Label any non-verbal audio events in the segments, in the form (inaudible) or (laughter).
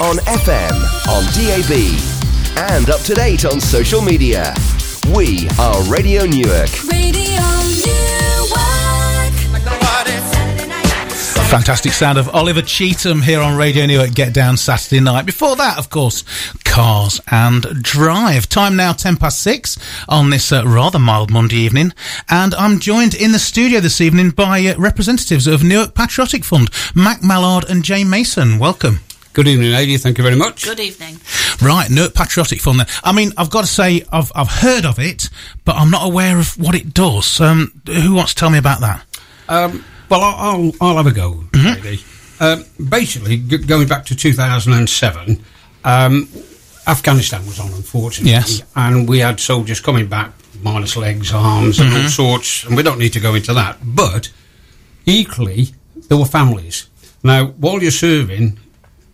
on FM, on DAB, and up to date on social media. We are Radio Newark. Radio Newark. Fantastic sound of Oliver Cheetham here on Radio Newark Get Down Saturday night. Before that, of course, Cars and Drive. Time now 10 past 6 on this uh, rather mild Monday evening. And I'm joined in the studio this evening by uh, representatives of Newark Patriotic Fund, Mac Mallard and Jane Mason. Welcome. Good evening, lady. Thank you very much. Good evening. Right, Newark Patriotic Fund. then. I mean, I've got to say, I've, I've heard of it, but I'm not aware of what it does. Um, who wants to tell me about that? Um, well, I'll, I'll, I'll have a go, lady. Um, basically, g- going back to 2007, um, Afghanistan was on, unfortunately. Yes. And we had soldiers coming back, minus legs, arms, and all sorts, and we don't need to go into that. But equally, there were families. Now, while you're serving,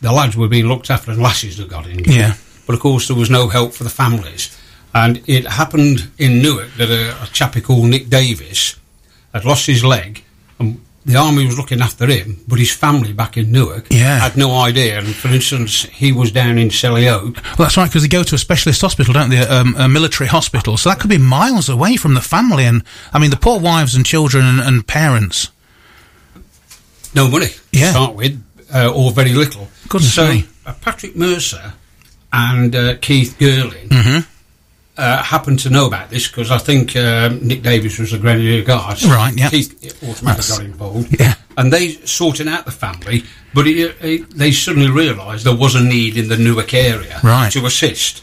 the lads were being looked after and lasses that got injured. Yeah. But of course, there was no help for the families. And it happened in Newark that a, a chappie called Nick Davis had lost his leg, and the army was looking after him, but his family back in Newark Yeah. had no idea. And for instance, he was down in Selly Oak. Well, that's right, because they go to a specialist hospital, don't they? Um, a military hospital. So that could be miles away from the family. And, I mean, the poor wives and children and, and parents. no money Yeah. to start with, uh, or very little. Goodness so me. uh, Patrick Mercer and uh, Keith Girling Mm-hmm. uh, happened to know about this because I think um, Nick Davis was the Grenadier Guards. Right, yeah. Keith automatically got involved. Yeah. And they sorted out the family, but it, it, they suddenly realised there was a need in the Newark area Right. to assist.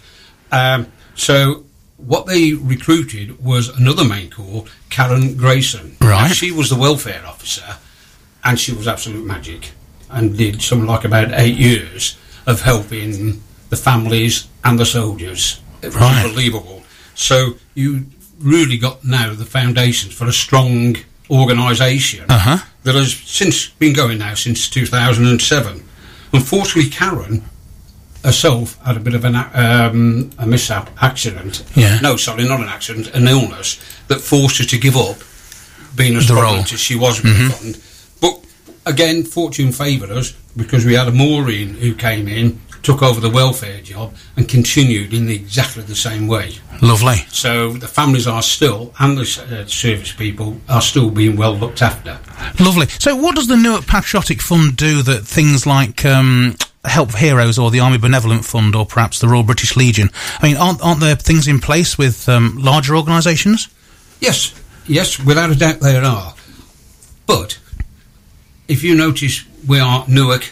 Um, so what they recruited was another main corps, Karen Grayson. Right. she was the welfare officer, and she was absolute magic, and did something like about eight years of helping the families and the soldiers. It was Right. unbelievable. So you really got now the foundations for a strong organisation Uh-huh. that has since been going now since 2007. Unfortunately, Karen herself had a bit of an a- um, a mishap accident. Yeah. No, sorry, not an accident, an illness that forced her to give up being as The role. Mm-hmm. as she was with the fund. Again, fortune favoured us because we had a Maureen who came in, took over the welfare job, and continued in exactly the same way. Lovely. So the families are still, and the uh, service people are still being well looked after. Lovely. So, what does the Newark Patriotic Fund do that things like um, Help Heroes or the Army Benevolent Fund or perhaps the Royal British Legion? I mean, aren't, aren't there things in place with um, larger organisations? Yes, yes, without a doubt there are. But if you notice, we are Newark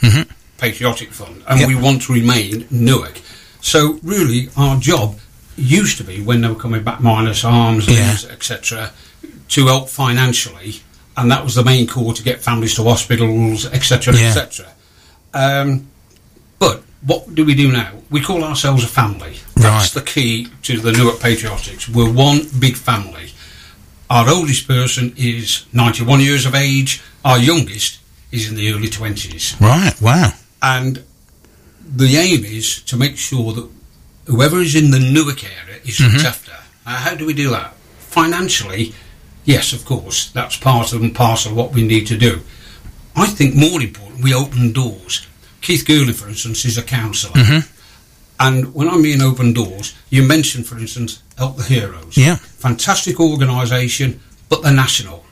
Mhm. Patriotic Fund, and Yep. we want to remain Newark. So really, our job used to be when they were coming back minus arms, Yeah. etc., to help financially, and that was the main core to get families to hospitals, etc., Yeah. etc. Um, but what do we do now? We call ourselves a family. Right. That's the key to the Newark Patriotics. We're one big family. Our oldest person is 91 years of age. Our youngest is in the early 20s. Right. Wow. And the aim is to make sure that whoever is in the Newark area is looked Mm-hmm. after. Now, how do we do that? Financially, yes, of course, that's part of and parcel of what we need to do. I think more important, we open doors. Keith Girling, for instance, is a councillor. Mm-hmm. And when I mean open doors, you mentioned, for instance, Help the Heroes. Yeah. Fantastic organisation, but they're national.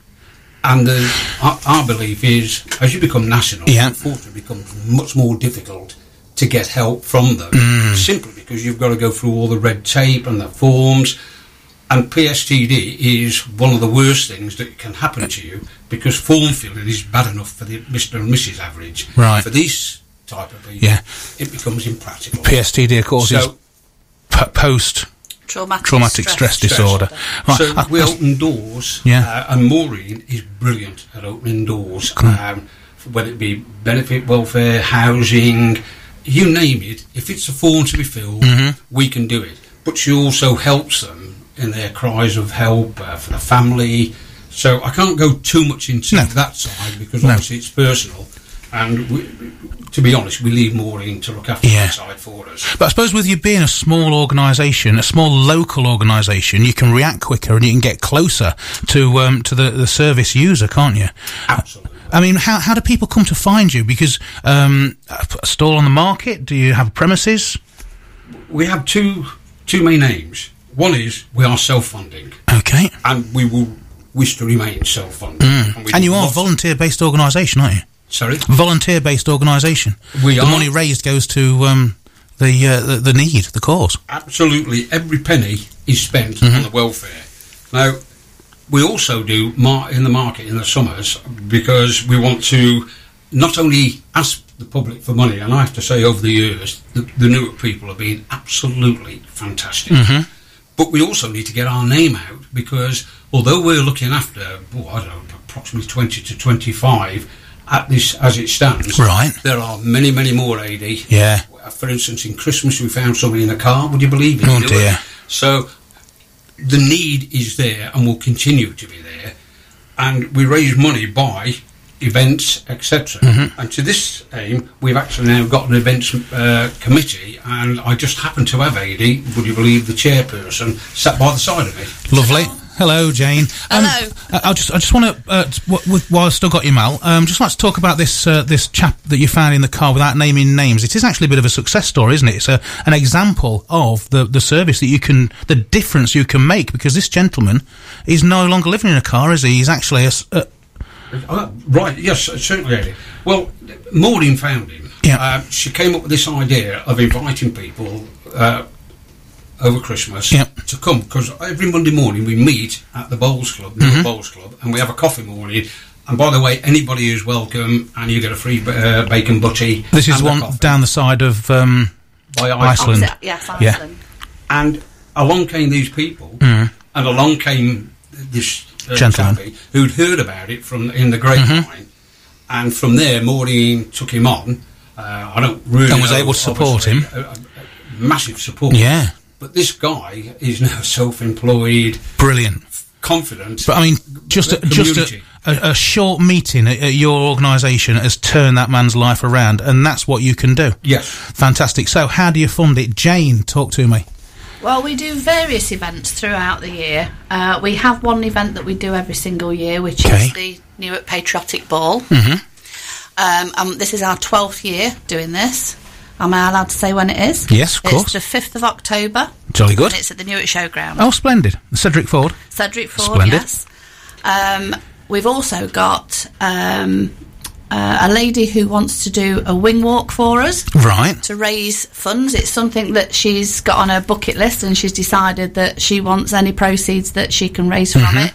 And the, our, our belief is, as you become national, Yeah. unfortunately, it becomes much more difficult to get help from them. Mm. Simply because you've got to go through all the red tape and the forms. And PSTD is one of the worst things that can happen to you because form filling is bad enough for the Mr. and Mrs. average. Right. For these type of people, Yeah. it becomes impractical. PSTD, of course, is p- post Traumatic, traumatic stress, stress. disorder. Right. So I- we open doors, Yeah. uh, and Maureen is brilliant at opening doors. Um, whether it be benefit, welfare, housing, you name it. If it's a form to be filled, Mm-hmm. we can do it. But she also helps them in their cries of help uh, for the family. So I can't go too much into No. that side because No. obviously it's personal. And we, to be honest, we leave Maureen to look after Yeah. that side for us. But I suppose with you being a small organisation, a small local organisation, you can react quicker and you can get closer to um, to the, the service user, can't you? Absolutely. I mean, how how do people come to find you? Because um, a stall on the market. Do you have premises? We have two two main aims. One is we are self-funding, Okay. and we will wish to remain self-funding. we And you are a volunteer-based organisation, aren't you? Sorry. Volunteer-based organisation. We the are. money raised goes to um, the, uh, the the need, the cause. absolutely every penny is spent Mm-hmm. on the welfare. Now, we also do mar- in the market in the summers because we want to not only ask the public for money, and I have to say, over the years, the, the Newark people have been absolutely fantastic. Mm-hmm. But we also need to get our name out because although we're looking after, oh, I don't know, approximately 20 to 25 at this as it stands, Right. there are many, many more AD. Yeah. For instance, in Christmas, we found somebody in a car. Would you believe it? Oh, dear. So the need is there and will continue to be there. And we raise money by events, etc. Mm-hmm. And to this aim, we've actually now got an events uh, committee, and I just happen to have AD, would you believe, the chairperson sat by the side of me. Lovely. Hello, Jane. Um, Hello. I, I just, I just want to, uh, t- w- with, while I've still got you, Mal, um, just like to talk about this, uh, this chap that you found in the car without naming names. It is actually a bit of a success story, isn't it? It's a, an example of the, the service that you can, the difference you can make, because this gentleman is no longer living in a car, is he? He's actually a. Oh, right, yes, certainly, Well, Maureen found him. Yeah. Uh, she came up with this idea of inviting people uh, over Christmas Yeah. to come because every Monday morning we meet at the Bowls Club, Mm-hmm. the Bowls Club, and we have a coffee morning. And by the way, anybody is welcome, and you get a free uh, bacon butty. this is one coffee down the side of, um, by Iceland. Opposite- Yes, Yeah. Iceland. And along came these people, and along came this uh. Gentleman. chappie who'd heard about it from in the grapevine, Mm-hmm. and from there, Maureen took him on. Uh, I don't really And was know, able to support him. a- a- a massive support. Yeah. But this guy is now (laughs) self-employed, brilliant. confident. But I mean, just a, just a, a, a short meeting at, at your organisation has turned that man's life around, and that's what you can do. yes. Fantastic. So, how do you fund it? Jane, talk to me. Well, we do various events throughout the year. Uh, we have one event that we do every single year, which Okay. is the Newark Patriotic Ball. Mm-hmm. Um, um, this is our 12th year doing this. Am I allowed to say when it is? Yes, of course. It's the 5th of October. Jolly good. It's at the Newark Showground. Oh, splendid. Cedric Ford. Cedric Ford, Splendid. yes. Um, we've also got um, uh, a lady who wants to do a wing walk for us Right. to raise funds. It's something that she's got on her bucket list, and she's decided that she wants any proceeds that she can raise from it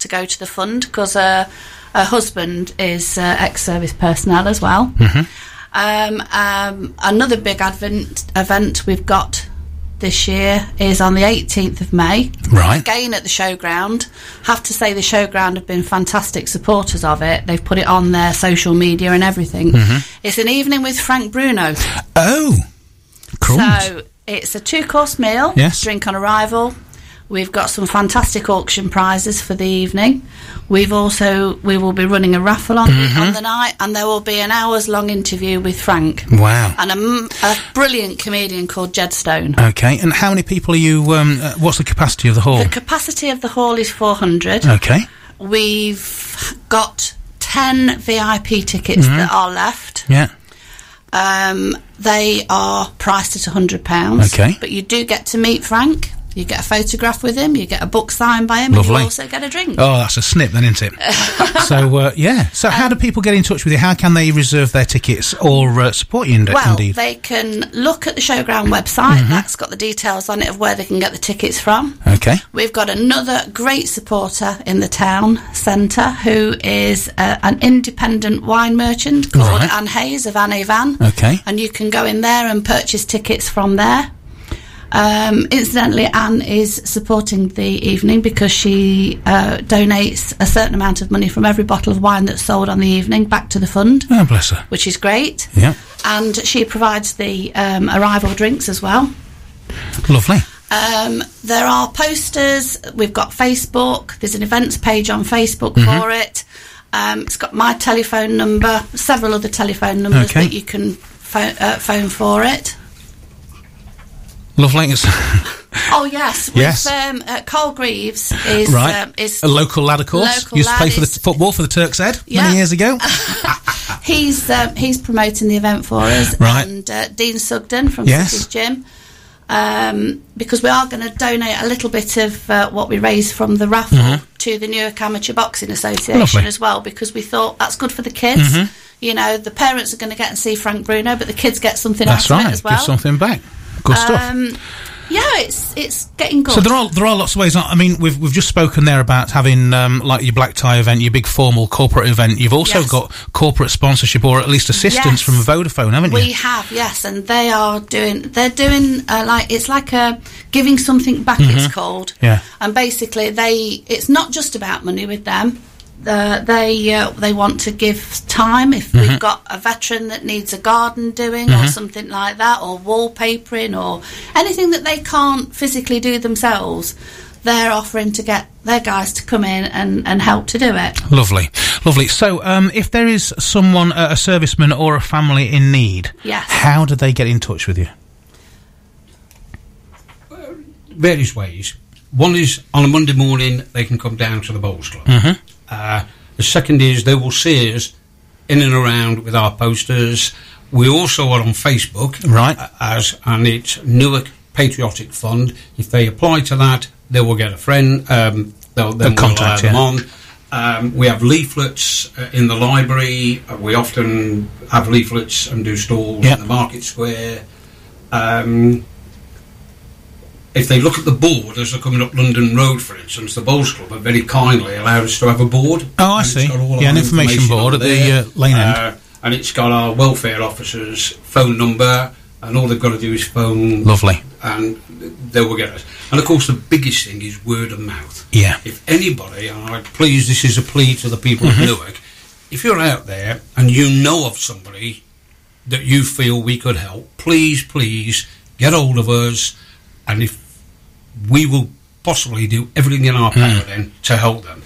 to go to the fund because uh, her husband is uh, ex-service personnel as well. Um, um, another big advent event we've got this year is on the 18th of May. Right. Again at the showground. Have to say the showground have been fantastic supporters of it. They've put it on their social media and everything. It's an evening with Frank Bruno. Oh, crumbs. So it's a two course meal, Yes. drink on arrival. We've got some fantastic auction prizes for the evening. We've also we will be running a raffle on, Mm-hmm. on the night, and there will be an hours long interview with Frank wow. and a brilliant comedian called Jed Stone. Okay. And how many people are you? Um, uh, what's the capacity of the hall? The capacity of the hall is 400. Okay. We've got 10 VIP tickets Mm-hmm. that are left. Yeah. Um, they are priced at £100. Okay. But you do get to meet Frank. You get a photograph with him. You get a book signed by him. And you also get a drink. Oh, that's a snip then, isn't it? (laughs) so, uh, yeah. So, how do people get in touch with you? How can they reserve their tickets or uh, support you, ind- well, indeed? they can look at the showground website. Mm-hmm. That's got the details on it of where they can get the tickets from. okay. We've got another great supporter in the town centre who is uh, an independent wine merchant called Right. Anne Hayes of Anne Van. Okay. And you can go in there and purchase tickets from there. Um, incidentally, Anne is supporting the evening because she uh, donates a certain amount of money from every bottle of wine that's sold on the evening back to the fund, Oh, bless her. which is great. Yeah. And she provides the um, arrival drinks as well. Lovely. Um, there are posters. We've got Facebook. There's an events page on Facebook Mm-hmm. for it. Um, it's got my telephone number, several other telephone numbers Okay. that you can uh, phone for it. Lovely. It's, (laughs) Oh yes, Yes. With, um, uh, Carl Greaves is Right. um, is a local lad, of course. Local Used to play for the football for the Turk's Head Yeah. many years ago. (laughs) he's um, he's promoting the event for us, Right. and uh, Dean Sugden from Yes. City's Gym. Um, because we are going to donate a little bit of uh, what we raise from the raffle to the Newark Amateur Boxing Association Mm-hmm. Lovely. Mm-hmm. as well, because we thought that's good for the kids. You know, the parents are going to get and see Frank Bruno, but the kids get something That's out right. of it as well. Give something back. Good stuff. Um, yeah, it's it's getting good. So there are there are lots of ways. I mean, we've we've just spoken there about having um, like your black tie event, your big formal corporate event. You've also Yes. got corporate sponsorship or at least assistance Yes. from Vodafone, haven't you? We have, yes, and they are doing. They're doing uh, like it's like a giving something back. It's called. Mm-hmm. Yeah. And basically, they it's not just about money with them. Uh, they uh, they want to give time if Mm-hmm. we've got a veteran that needs a garden doing or something like that or wallpapering or anything that they can't physically do themselves they're offering to get their guys to come in and, and help to do it Lovely, lovely. So, um, if there is someone, uh, a serviceman or a family in need, Yes. how do they get in touch with you? various ways. One is on a Monday morning they can come down to the bowls club. Mm-hmm. Uh, the second is they will see us in and around with our posters. We also are on Facebook, Right. uh, As and it's Newark Patriotic Fund. If they apply to that, they will get a friend. Um, they'll then A contact, we'll yeah. them on. Um, we have leaflets uh, in the library. Uh, we often have leaflets and do stalls Yeah. in the market square. Um, if they look at the board as they're coming up London Road, for instance, the Bowls Club have very kindly allowed us to have a board. Oh, I see. got all Yeah, an information board on at the, uh, lane end. Uh, and it's got our welfare officer's phone number, and all they've got to do is phone, Lovely. and they will get us. And of course, the biggest thing is word of mouth. Yeah. If anybody, and I please, this is a plea to the people Mm-hmm. of Newark, if you're out there and you know of somebody that you feel we could help, please, please get hold of us, and if we will possibly do everything in our Hmm. power then to help them,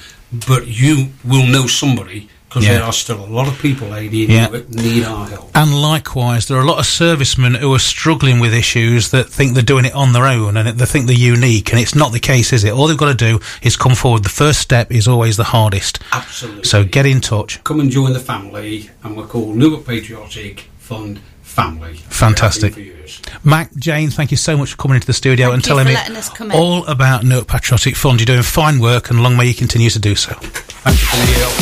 but you will know somebody because Yeah. there are still a lot of people, lady, in Yeah. Need our help. And likewise, there are a lot of servicemen who are struggling with issues that think they're doing it on their own and they think they're unique, and it's not the case, is it? All they've got to do is come forward. The first step is always the hardest. Absolutely. So get in touch. come and join the family, and we're called Newark Patriotic Fund Family. Fantastic. We have been for years. Mac, Jane, thank you so much for coming into the studio Thank and telling me letting us come in. all about Newark Patriotic Fund. You're doing fine work, and long may you continue to do so. Thank you for the help.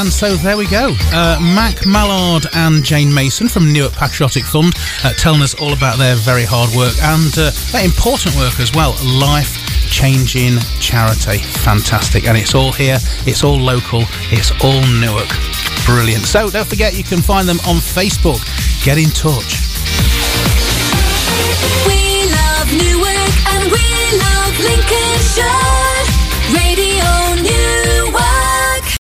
And so there we go. Uh, Mac Mallard and Jane Mason from Newark Patriotic Fund uh, telling us all about their very hard work and uh, that important work as well. Life changing charity. Fantastic. And it's all here, it's all local, it's all Newark. Brilliant. So don't forget you can find them on Facebook. Get in touch. We love Newark and we love Lincolnshire. Radio